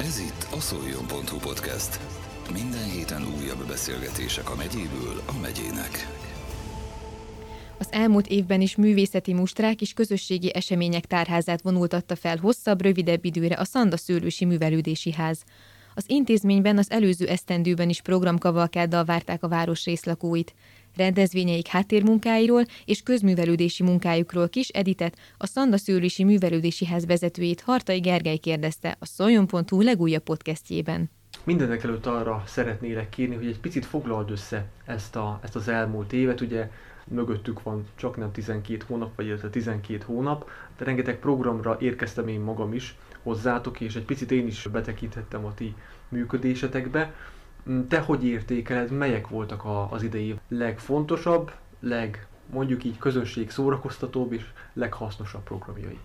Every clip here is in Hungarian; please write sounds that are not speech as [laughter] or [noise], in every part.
Ez itt a szoljon.hu podcast. Minden héten újabb beszélgetések a megyéből a megyének. Az elmúlt évben is művészeti mustrák és közösségi események tárházát vonultatta fel hosszabb, rövidebb időre a Szanda Szőlősi Művelődési Ház. Az intézményben az előző esztendőben is programkavalkáddal várták a város részlakóit. Rendezvényeik háttérmunkáiról és közművelődési munkájukról kis Editet, a Szanda Szőlősi Művelődési Ház vezetőjét Hartai Gergely kérdezte a Szoljon.hu legújabb podcastjében. Mindenek előtt arra szeretnélek kérni, hogy egy picit foglald össze ezt, a, ezt az elmúlt évet. Ugye mögöttük van csak nem 12 hónap, vagy illetve 12 hónap, de rengeteg programra érkeztem én magam is hozzátok, és egy picit én is betekinthettem a ti működésetekbe. Te hogy értékeled, melyek voltak a, az idei legfontosabb, leg mondjuk így közönség szórakoztatóbb és leghasznosabb programjai?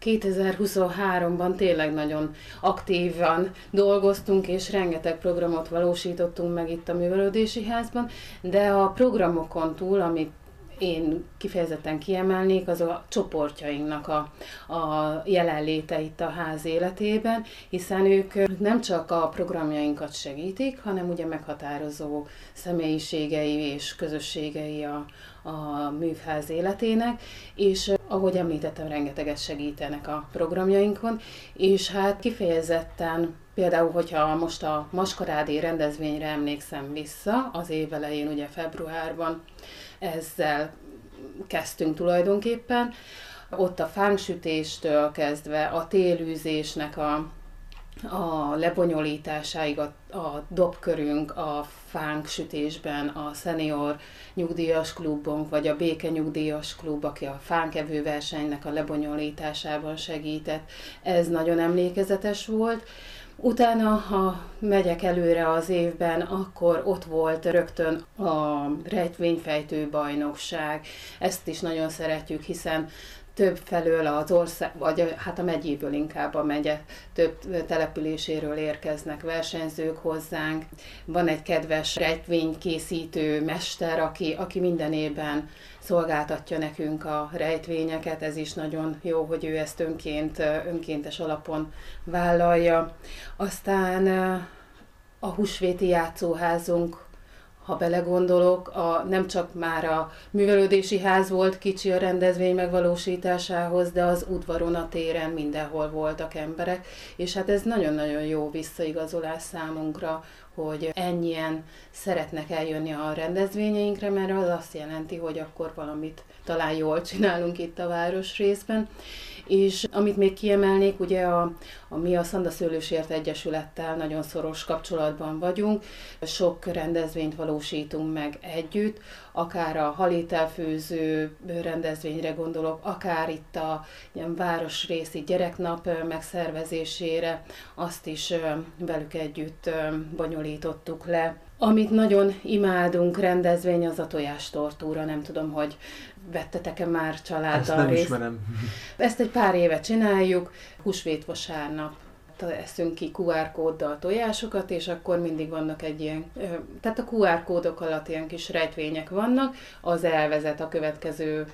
2023-ban tényleg nagyon aktívan dolgoztunk, és rengeteg programot valósítottunk meg itt a Művelődési Házban, de a programokon túl, amit én kifejezetten kiemelnék, az a csoportjainknak a, a jelenléte itt a ház életében, hiszen ők nem csak a programjainkat segítik, hanem ugye meghatározó személyiségei és közösségei a, a művház életének, és ahogy említettem, rengeteget segítenek a programjainkon, és hát kifejezetten Például, hogyha most a Maskarádi rendezvényre emlékszem vissza, az év elején, ugye februárban ezzel kezdtünk tulajdonképpen, ott a fángsütéstől kezdve a télűzésnek a a lebonyolításáig a, a dobkörünk a fánk sütésben, a senior nyugdíjas klubunk, vagy a béke nyugdíjas klub, aki a fánkevő versenynek a lebonyolításában segített. Ez nagyon emlékezetes volt. Utána, ha megyek előre az évben, akkor ott volt rögtön a rejtvényfejtő bajnokság. Ezt is nagyon szeretjük, hiszen több felől az ország, vagy hát a megyéből inkább a megye több településéről érkeznek versenyzők hozzánk. Van egy kedves rejtvénykészítő mester, aki, aki minden évben szolgáltatja nekünk a rejtvényeket, ez is nagyon jó, hogy ő ezt önként, önkéntes alapon vállalja. Aztán a húsvéti játszóházunk ha belegondolok, a, nem csak már a művelődési ház volt kicsi a rendezvény megvalósításához, de az udvaron, a téren mindenhol voltak emberek, és hát ez nagyon-nagyon jó visszaigazolás számunkra, hogy ennyien szeretnek eljönni a rendezvényeinkre, mert az azt jelenti, hogy akkor valamit talán jól csinálunk itt a városrészben. És amit még kiemelnék, ugye a, a mi a Szandaszőlősért Egyesülettel nagyon szoros kapcsolatban vagyunk, sok rendezvényt valósítunk meg együtt, akár a halételfőző rendezvényre gondolok, akár itt a ilyen városrészi gyereknap megszervezésére, azt is velük együtt bonyolítottuk le. Amit nagyon imádunk rendezvény, az a tojástortúra. Nem tudom, hogy vettetek-e már családdal Ezt nem részt. ismerem. Ezt egy pár éve csináljuk, húsvét vasárnap eszünk ki QR kóddal tojásokat, és akkor mindig vannak egy ilyen, tehát a QR kódok alatt ilyen kis rejtvények vannak, az elvezet a következő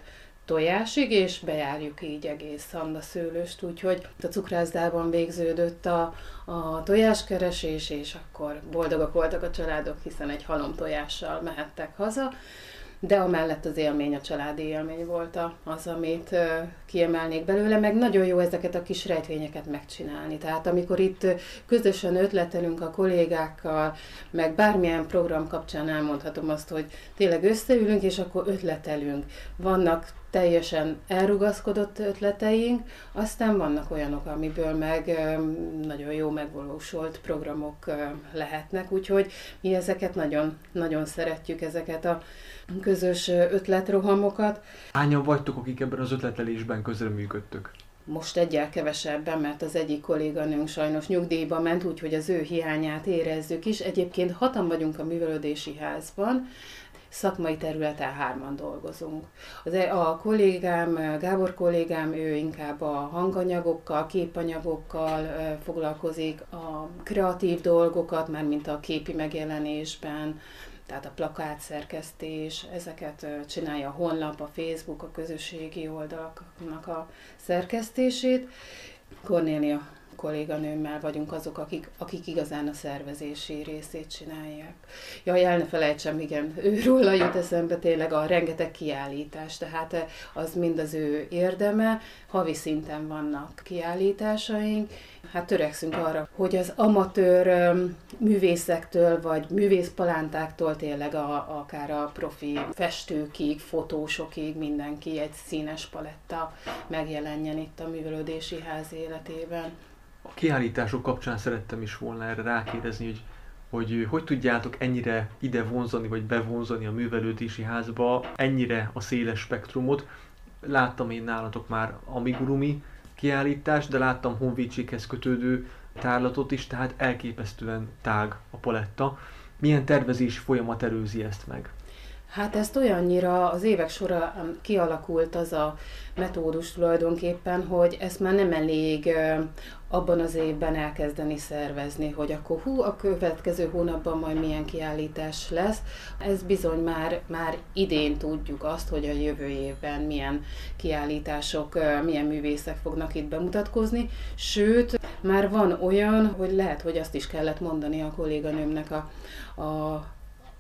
tojásig, és bejárjuk így egész Szanda szőlőst, úgyhogy a cukrászdában végződött a, a tojáskeresés, és akkor boldogak voltak a családok, hiszen egy halom tojással mehettek haza de amellett az élmény, a családi élmény volt az, amit kiemelnék belőle, meg nagyon jó ezeket a kis rejtvényeket megcsinálni. Tehát amikor itt közösen ötletelünk a kollégákkal, meg bármilyen program kapcsán elmondhatom azt, hogy tényleg összeülünk, és akkor ötletelünk. Vannak teljesen elrugaszkodott ötleteink, aztán vannak olyanok, amiből meg nagyon jó megvalósult programok lehetnek, úgyhogy mi ezeket nagyon, nagyon szeretjük, ezeket a közös ötletrohamokat. Hányan vagytok, akik ebben az ötletelésben közreműködtök? Most egyel kevesebben, mert az egyik kolléganőnk sajnos nyugdíjba ment, úgyhogy az ő hiányát érezzük is. Egyébként hatan vagyunk a művelődési házban, szakmai területen hárman dolgozunk. Az, e- a kollégám, Gábor kollégám, ő inkább a hanganyagokkal, képanyagokkal foglalkozik, a kreatív dolgokat, már mint a képi megjelenésben, tehát a plakát szerkesztés, ezeket csinálja a honlap, a Facebook, a közösségi oldalaknak a szerkesztését. Kornélia kolléganőmmel vagyunk azok, akik, akik igazán a szervezési részét csinálják. Jaj, el ne felejtsem, igen, őről jut eszembe tényleg a rengeteg kiállítás, tehát az mind az ő érdeme, havi szinten vannak kiállításaink, hát törekszünk arra, hogy az amatőr művészektől, vagy művészpalántáktól tényleg a, akár a profi festőkig, fotósokig mindenki egy színes paletta megjelenjen itt a művelődési ház életében. A kiállítások kapcsán szerettem is volna erre rákérdezni, hogy hogy hogy tudjátok ennyire ide vonzani, vagy bevonzani a művelődési házba, ennyire a széles spektrumot. Láttam én nálatok már amigurumi kiállítást, de láttam honvédséghez kötődő tárlatot is, tehát elképesztően tág a paletta. Milyen tervezési folyamat előzi ezt meg? Hát ezt olyannyira az évek során kialakult az a metódus tulajdonképpen, hogy ezt már nem elég abban az évben elkezdeni szervezni, hogy akkor hú, a következő hónapban majd milyen kiállítás lesz. Ez bizony már, már idén tudjuk azt, hogy a jövő évben milyen kiállítások, milyen művészek fognak itt bemutatkozni. Sőt, már van olyan, hogy lehet, hogy azt is kellett mondani a kolléganőmnek a, a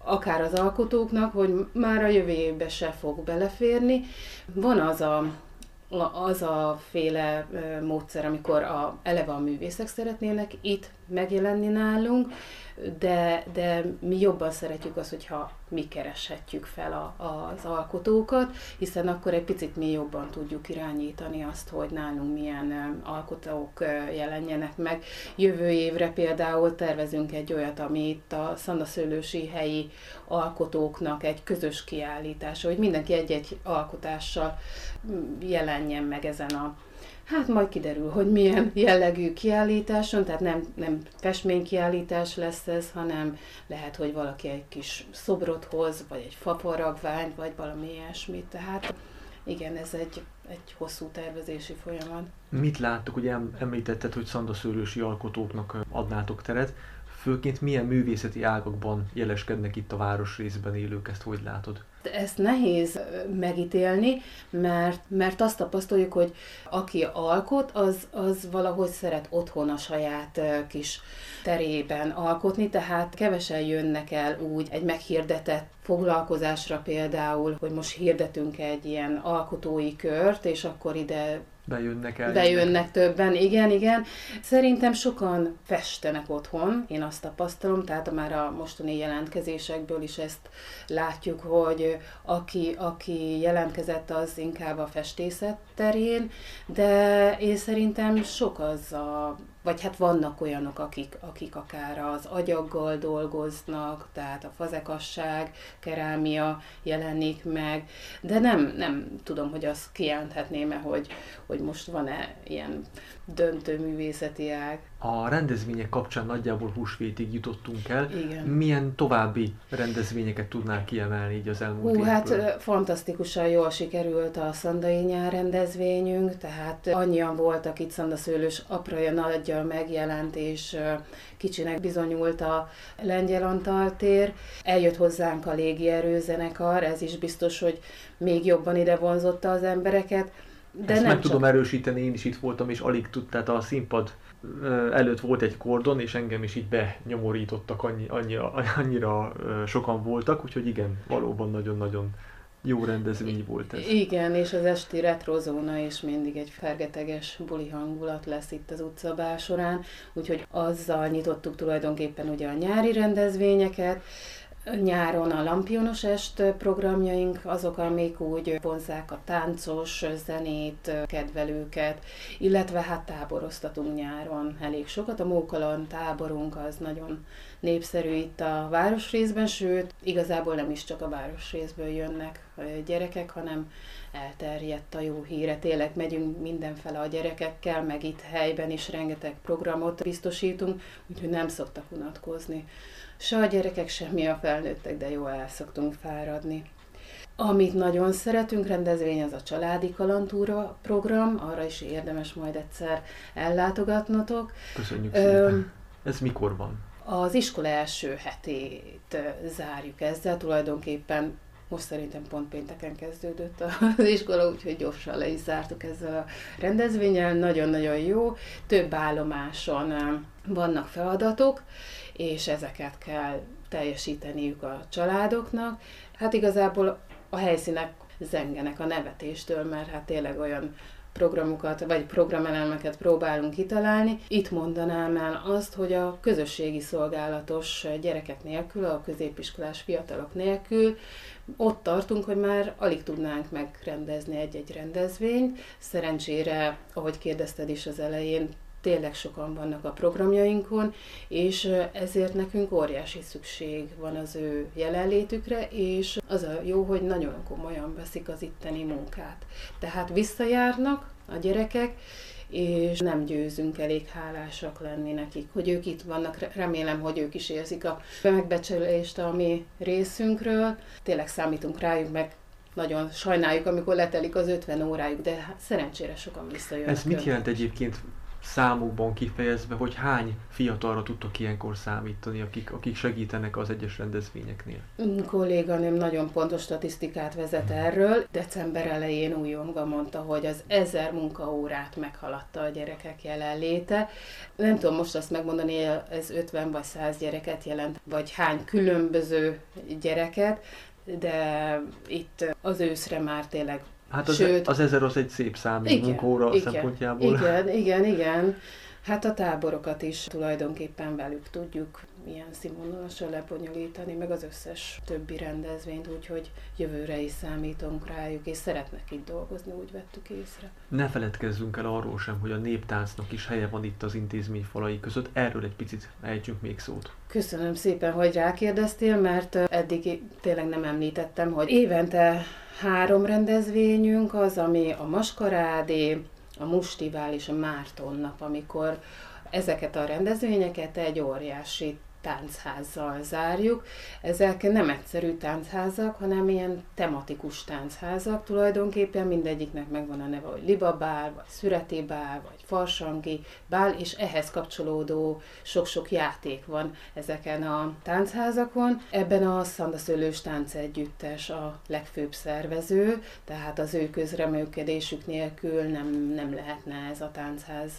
akár az alkotóknak, hogy már a jövő évben se fog beleférni. Van az a az a féle módszer, amikor a, eleve a művészek szeretnének itt megjelenni nálunk, de, de mi jobban szeretjük azt, hogyha mi kereshetjük fel a, az alkotókat, hiszen akkor egy picit mi jobban tudjuk irányítani azt, hogy nálunk milyen alkotók jelenjenek meg. Jövő évre például tervezünk egy olyat, ami itt a Szandaszőlősi helyi alkotóknak egy közös kiállítása, hogy mindenki egy-egy alkotással jelenjen meg ezen a Hát majd kiderül, hogy milyen jellegű kiállításon, tehát nem, nem festménykiállítás lesz ez, hanem lehet, hogy valaki egy kis szobrot hoz, vagy egy fafaragványt, vagy valami ilyesmit. Tehát igen, ez egy, egy hosszú tervezési folyamat. Mit láttuk, ugye említetted, hogy szandaszőrősi alkotóknak adnátok teret. Főként milyen művészeti ágakban jeleskednek itt a városrészben élők, ezt hogy látod? Ezt nehéz megítélni, mert, mert azt tapasztaljuk, hogy aki alkot, az, az valahogy szeret otthon a saját kis terében alkotni, tehát kevesen jönnek el úgy egy meghirdetett foglalkozásra például, hogy most hirdetünk egy ilyen alkotói kört, és akkor ide Bejönnek el. Bejönnek többen, igen, igen. Szerintem sokan festenek otthon, én azt tapasztalom, tehát már a mostani jelentkezésekből is ezt látjuk, hogy aki, aki jelentkezett, az inkább a festészet terén, de én szerintem sok az a vagy hát vannak olyanok, akik, akik akár az agyaggal dolgoznak, tehát a fazekasság, kerámia jelenik meg, de nem, nem tudom, hogy azt kijelenthetném-e, hogy, hogy most van-e ilyen döntő művészeti ág. A rendezvények kapcsán nagyjából húsvétig jutottunk el. Igen. Milyen további rendezvényeket tudnál kiemelni így az elmúlt Hú, évből? hát fantasztikusan jól sikerült a Szandai nyár rendezvényünk, tehát annyian voltak itt Szandaszőlős apraja nagyja megjelent, és kicsinek bizonyult a Lengyel Antal tér. Eljött hozzánk a légierőzenekar, ez is biztos, hogy még jobban ide vonzotta az embereket. De Ezt nem meg csak... tudom erősíteni, én is itt voltam, és alig tudtál a színpad előtt volt egy kordon, és engem is így benyomorítottak, annyi, annyira, annyira sokan voltak, úgyhogy igen, valóban nagyon-nagyon jó rendezvény volt ez. Igen, és az esti retrozóna is mindig egy fergeteges buli hangulat lesz itt az utcabál során, úgyhogy azzal nyitottuk tulajdonképpen ugye a nyári rendezvényeket, Nyáron a Lampionos Est programjaink azok, amik úgy vonzák a táncos zenét, kedvelőket, illetve hát táboroztatunk nyáron elég sokat. A Mókalan táborunk az nagyon népszerű itt a városrészben, sőt, igazából nem is csak a városrészből jönnek gyerekek, hanem elterjedt a jó híre. Tényleg megyünk mindenfele a gyerekekkel, meg itt helyben is rengeteg programot biztosítunk, úgyhogy nem szoktak unatkozni se a gyerekek, semmi a felnőttek, de jól el szoktunk fáradni. Amit nagyon szeretünk rendezvény, az a családi kalantúra program, arra is érdemes majd egyszer ellátogatnotok. Köszönjük szépen. Ez mikor van? Az iskola első hetét zárjuk ezzel, tulajdonképpen most szerintem pont pénteken kezdődött [laughs] az iskola, úgyhogy gyorsan le is zártuk ezzel a rendezvényel. Nagyon-nagyon jó. Több állomáson vannak feladatok, és ezeket kell teljesíteniük a családoknak. Hát igazából a helyszínek zengenek a nevetéstől, mert hát tényleg olyan programokat, vagy programelemeket próbálunk kitalálni. Itt mondanám el azt, hogy a közösségi szolgálatos gyerekek nélkül, a középiskolás fiatalok nélkül ott tartunk, hogy már alig tudnánk megrendezni egy-egy rendezvényt. Szerencsére, ahogy kérdezted is az elején, tényleg sokan vannak a programjainkon, és ezért nekünk óriási szükség van az ő jelenlétükre, és az a jó, hogy nagyon komolyan veszik az itteni munkát. Tehát visszajárnak a gyerekek, és nem győzünk elég hálásak lenni nekik, hogy ők itt vannak. Remélem, hogy ők is érzik a megbecsülést a mi részünkről. Tényleg számítunk rájuk, meg nagyon sajnáljuk, amikor letelik az 50 órájuk, de hát szerencsére sokan visszajönnek. Ez mit jelent egyébként számokban kifejezve, hogy hány fiatalra tudtok ilyenkor számítani, akik, akik segítenek az egyes rendezvényeknél? Mm, kolléganőm nagyon pontos statisztikát vezet erről. December elején újongva mondta, hogy az ezer munkaórát meghaladta a gyerekek jelenléte. Nem tudom most azt megmondani, ez 50 vagy 100 gyereket jelent, vagy hány különböző gyereket, de itt az őszre már tényleg Hát az, Sőt, az ezer az egy szép szám igen, munkóra igen, szempontjából. Igen, igen, igen. Hát a táborokat is tulajdonképpen velük tudjuk ilyen színvonalasan lebonyolítani, meg az összes többi rendezvényt, úgyhogy jövőre is számítunk rájuk, és szeretnek itt dolgozni, úgy vettük észre. Ne feledkezzünk el arról sem, hogy a néptáncnak is helye van itt az intézmény falai között. Erről egy picit ejtsünk még szót. Köszönöm szépen, hogy rákérdeztél, mert eddig tényleg nem említettem, hogy évente három rendezvényünk az, ami a Maskarádé, a Mustivál és a Márton nap, amikor ezeket a rendezvényeket egy óriási táncházzal zárjuk. Ezek nem egyszerű táncházak, hanem ilyen tematikus táncházak. Tulajdonképpen mindegyiknek megvan a neve, hogy libabál, vagy szüretibál, vagy farsangi bál, és ehhez kapcsolódó sok-sok játék van ezeken a táncházakon. Ebben a Szandaszőlős Táncegyüttes a legfőbb szervező, tehát az ő közreműködésük nélkül nem, nem lehetne ez a táncház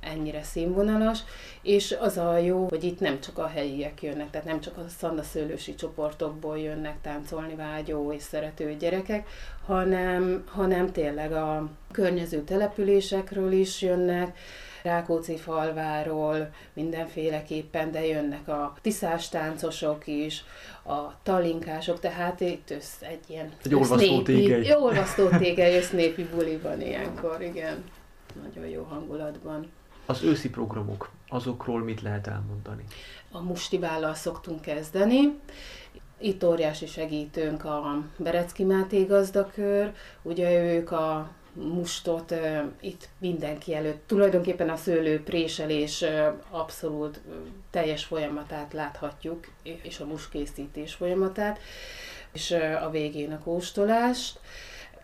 ennyire színvonalas, és az a jó, hogy itt nem csak a helyiek jönnek, tehát nem csak a szandaszőlősi csoportokból jönnek táncolni vágyó és szerető gyerekek, hanem, hanem tényleg a környező településekről is jönnek, Rákóczi falváról mindenféleképpen, de jönnek a tiszás táncosok is, a talinkások, tehát itt össz egy ilyen egy olvasztó tégely. Olvasztó tégely össznépi buliban ilyenkor, igen. Nagyon jó hangulatban. Az őszi programok, azokról mit lehet elmondani? A mustivállal szoktunk kezdeni. Itt óriási segítőnk a Berecki Máté gazdakör, ugye ők a mustot itt mindenki előtt, tulajdonképpen a szőlő préselés abszolút teljes folyamatát láthatjuk, és a muskészítés folyamatát, és a végén a kóstolást.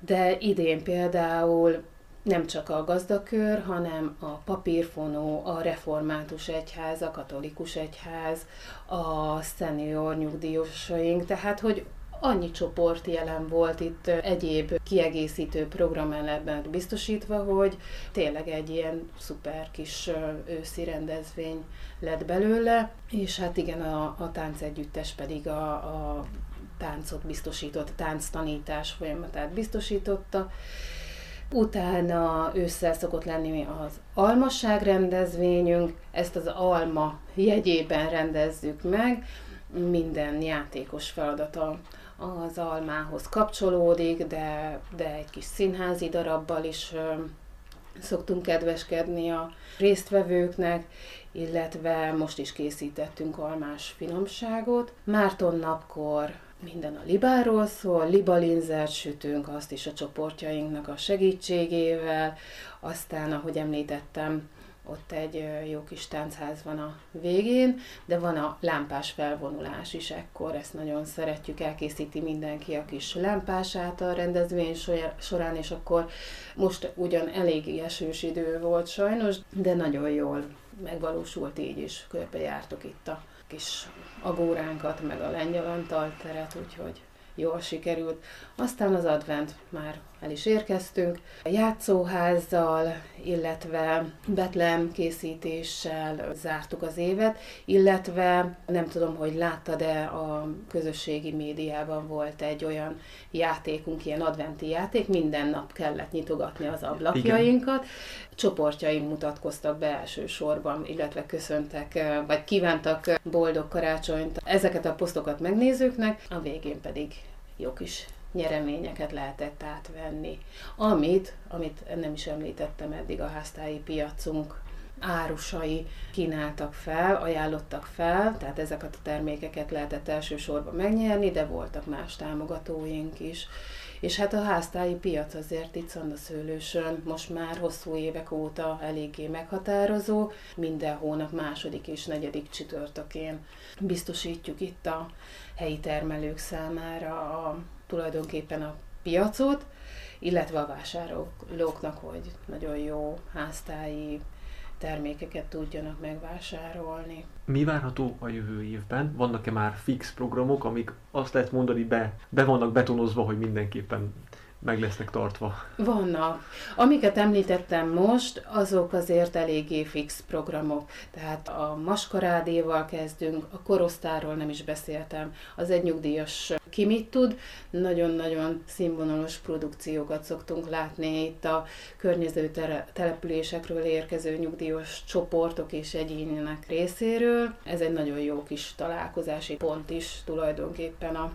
De idén például nem csak a gazdakör, hanem a papírfonó, a református egyház, a katolikus egyház, a szenior nyugdíjasaink, tehát hogy annyi csoport jelen volt itt egyéb kiegészítő programeleben biztosítva, hogy tényleg egy ilyen szuper kis őszi rendezvény lett belőle, és hát igen, a, a táncegyüttes pedig a, a táncot biztosított, tánctanítás folyamatát biztosította, Utána ősszel szokott lenni az almasság rendezvényünk, ezt az alma jegyében rendezzük meg, minden játékos feladata az almához kapcsolódik, de, de egy kis színházi darabbal is szoktunk kedveskedni a résztvevőknek, illetve most is készítettünk almás finomságot. Márton napkor minden a libáról szól, libalinzert sütünk, azt is a csoportjainknak a segítségével, aztán, ahogy említettem, ott egy jó kis táncház van a végén, de van a lámpás felvonulás is ekkor, ezt nagyon szeretjük, elkészíti mindenki a kis lámpását a rendezvény során, és akkor most ugyan elég esős idő volt sajnos, de nagyon jól megvalósult így is, körbejártok itt a kis agóránkat, meg a lengyel teret, úgyhogy jól sikerült. Aztán az advent már el is érkeztünk. A játszóházzal, illetve Betlehem készítéssel zártuk az évet, illetve nem tudom, hogy láttad-e, a közösségi médiában volt egy olyan játékunk, ilyen adventi játék, minden nap kellett nyitogatni az ablakjainkat. Igen. Csoportjaink mutatkoztak be elsősorban, illetve köszöntek, vagy kívántak boldog karácsonyt ezeket a posztokat megnézőknek, a végén pedig jó kis nyereményeket lehetett átvenni. Amit, amit nem is említettem eddig, a háztáji piacunk árusai kínáltak fel, ajánlottak fel, tehát ezeket a termékeket lehetett elsősorban megnyerni, de voltak más támogatóink is. És hát a háztáji piac azért itt Szandaszőlősön most már hosszú évek óta eléggé meghatározó. Minden hónap második és negyedik csütörtökén biztosítjuk itt a helyi termelők számára a, tulajdonképpen a piacot, illetve a vásárlóknak, hogy nagyon jó háztáji termékeket tudjanak megvásárolni. Mi várható a jövő évben? Vannak-e már fix programok, amik azt lehet mondani, be, be vannak betonozva, hogy mindenképpen meg lesznek tartva. Vannak. Amiket említettem most, azok azért eléggé fix programok. Tehát a maskarádéval kezdünk, a korosztáról nem is beszéltem, az egy nyugdíjas ki mit tud. Nagyon-nagyon színvonalos produkciókat szoktunk látni itt a környező településekről érkező nyugdíjas csoportok és egyének részéről. Ez egy nagyon jó kis találkozási pont is tulajdonképpen a,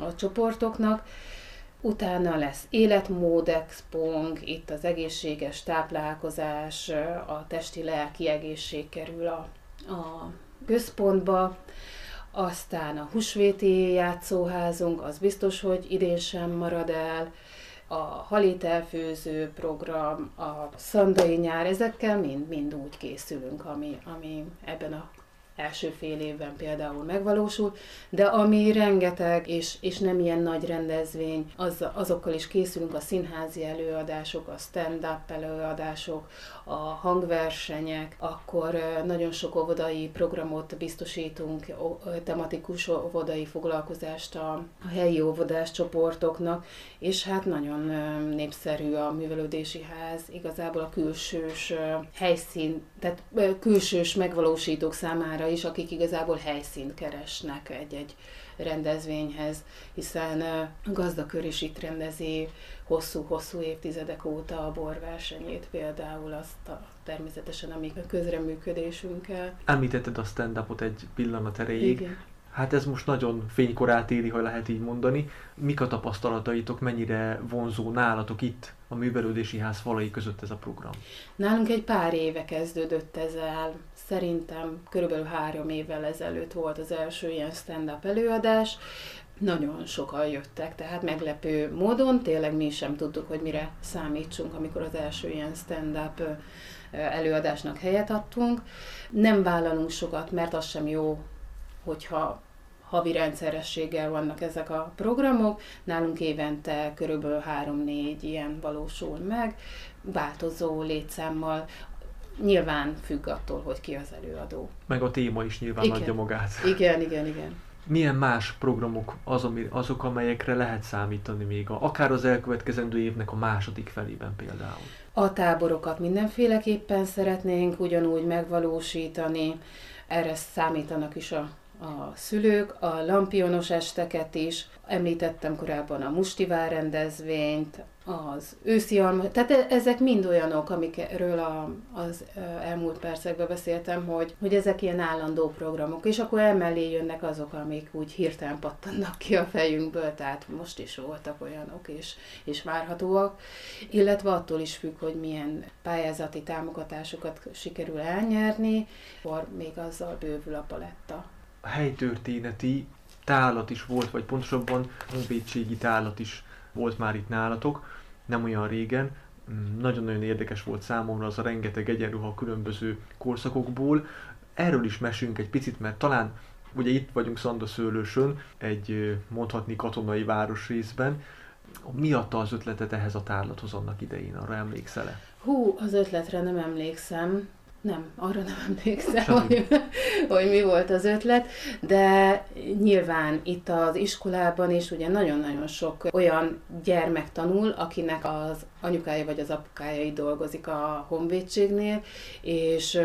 a csoportoknak. Utána lesz életmód expong, itt az egészséges táplálkozás, a testi-lelki egészség kerül a, a központba, aztán a húsvéti játszóházunk, az biztos, hogy idén sem marad el, a halételfőző program, a szandai nyár, ezekkel mind, mind úgy készülünk, ami, ami ebben a első fél évben például megvalósul, de ami rengeteg, és, és nem ilyen nagy rendezvény, az, azokkal is készülünk a színházi előadások, a stand-up előadások, a hangversenyek, akkor nagyon sok óvodai programot biztosítunk, tematikus óvodai foglalkozást a, a helyi óvodás csoportoknak, és hát nagyon népszerű a művelődési ház, igazából a külsős helyszín, tehát külsős megvalósítók számára is, akik igazából helyszínt keresnek egy-egy rendezvényhez, hiszen gazdakör is itt rendezi hosszú-hosszú évtizedek óta a borversenyét például, azt a, természetesen a közreműködésünkkel. Említetted a stand-upot egy pillanat erejéig. Igen. Hát ez most nagyon fénykorát éli, ha lehet így mondani. Mik a tapasztalataitok, mennyire vonzó nálatok itt a művelődési ház falai között ez a program? Nálunk egy pár éve kezdődött ez el. Szerintem körülbelül három évvel ezelőtt volt az első ilyen stand-up előadás. Nagyon sokan jöttek, tehát meglepő módon, tényleg mi sem tudtuk, hogy mire számítsunk, amikor az első ilyen stand-up előadásnak helyet adtunk. Nem vállalunk sokat, mert az sem jó, hogyha havi rendszerességgel vannak ezek a programok. Nálunk évente körülbelül 3-4 ilyen valósul meg, változó létszámmal, nyilván függ attól, hogy ki az előadó. Meg a téma is nyilván igen. adja magát. Igen, igen, igen. Milyen más programok az, ami, azok, amelyekre lehet számítani még, a, akár az elkövetkezendő évnek a második felében például? A táborokat mindenféleképpen szeretnénk ugyanúgy megvalósítani, erre számítanak is a a szülők, a lampionos esteket is, említettem korábban a mustivár rendezvényt, az őszi alma, tehát e- ezek mind olyanok, amikről a, az elmúlt percekben beszéltem, hogy, hogy ezek ilyen állandó programok, és akkor emellé jönnek azok, amik úgy hirtelen pattannak ki a fejünkből, tehát most is voltak olyanok, és, és várhatóak, illetve attól is függ, hogy milyen pályázati támogatásokat sikerül elnyerni, akkor még azzal bővül a paletta helytörténeti tálat is volt, vagy pontosabban honvédségi tálat is volt már itt nálatok, nem olyan régen. Mm, nagyon-nagyon érdekes volt számomra az a rengeteg egyenruha a különböző korszakokból. Erről is mesünk egy picit, mert talán ugye itt vagyunk Szandaszőlősön, egy mondhatni katonai városrészben. Mi adta az ötletet ehhez a tárlathoz annak idején, arra emlékszel-e? Hú, az ötletre nem emlékszem Nem, arra nem emlékszem, hogy, hogy mi volt az ötlet, de nyilván itt az iskolában is ugye nagyon-nagyon sok olyan gyermek tanul, akinek az anyukája vagy az apukája dolgozik a honvédségnél, és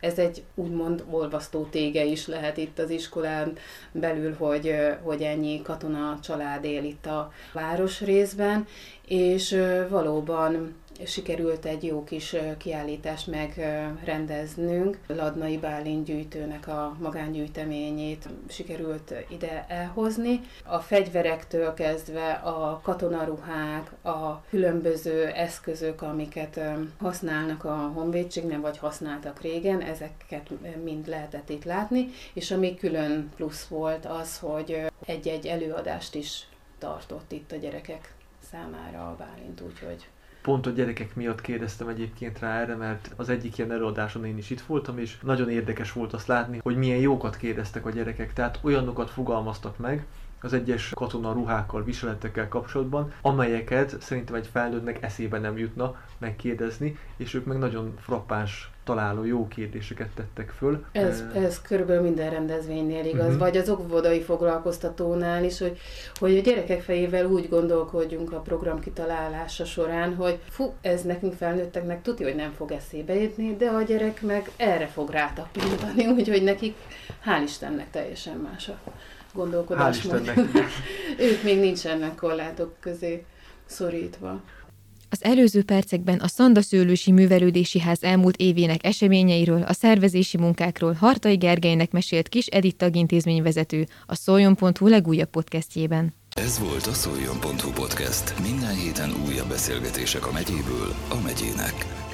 ez egy úgymond olvasztó tége is lehet itt az iskolán belül, hogy, hogy ennyi katona család él itt a városrészben, és valóban sikerült egy jó kis kiállítást megrendeznünk. Ladnai Bálint gyűjtőnek a magángyűjteményét sikerült ide elhozni. A fegyverektől kezdve a katonaruhák, a különböző eszközök, amiket használnak a honvédségnél, vagy használtak régen, ezeket mind lehetett itt látni, és ami külön plusz volt az, hogy egy-egy előadást is tartott itt a gyerekek számára a Bálint, úgyhogy Pont a gyerekek miatt kérdeztem egyébként rá erre, mert az egyik ilyen előadáson én is itt voltam, és nagyon érdekes volt azt látni, hogy milyen jókat kérdeztek a gyerekek. Tehát olyanokat fogalmaztak meg, az egyes katona ruhákkal, viseletekkel kapcsolatban, amelyeket szerintem egy felnőttnek eszébe nem jutna megkérdezni, és ők meg nagyon frappáns találó jó kérdéseket tettek föl. Ez, ez körülbelül minden rendezvénynél igaz, uh-huh. vagy az óvodai foglalkoztatónál is, hogy, hogy a gyerekek fejével úgy gondolkodjunk a program kitalálása során, hogy fú, ez nekünk felnőtteknek tudja, hogy nem fog eszébe jutni, de a gyerek meg erre fog rátapintani, [laughs] úgyhogy nekik hál' Istennek teljesen más a gondolkodás. [laughs] ők még nincsenek korlátok közé szorítva. Az előző percekben a Szanda Szőlősi Művelődési Ház elmúlt évének eseményeiről, a szervezési munkákról Hartai Gergelynek mesélt Kis Edith tagintézményvezető a szoljon.hu legújabb podcastjében. Ez volt a szoljon.hu podcast. Minden héten újabb beszélgetések a megyéből a megyének.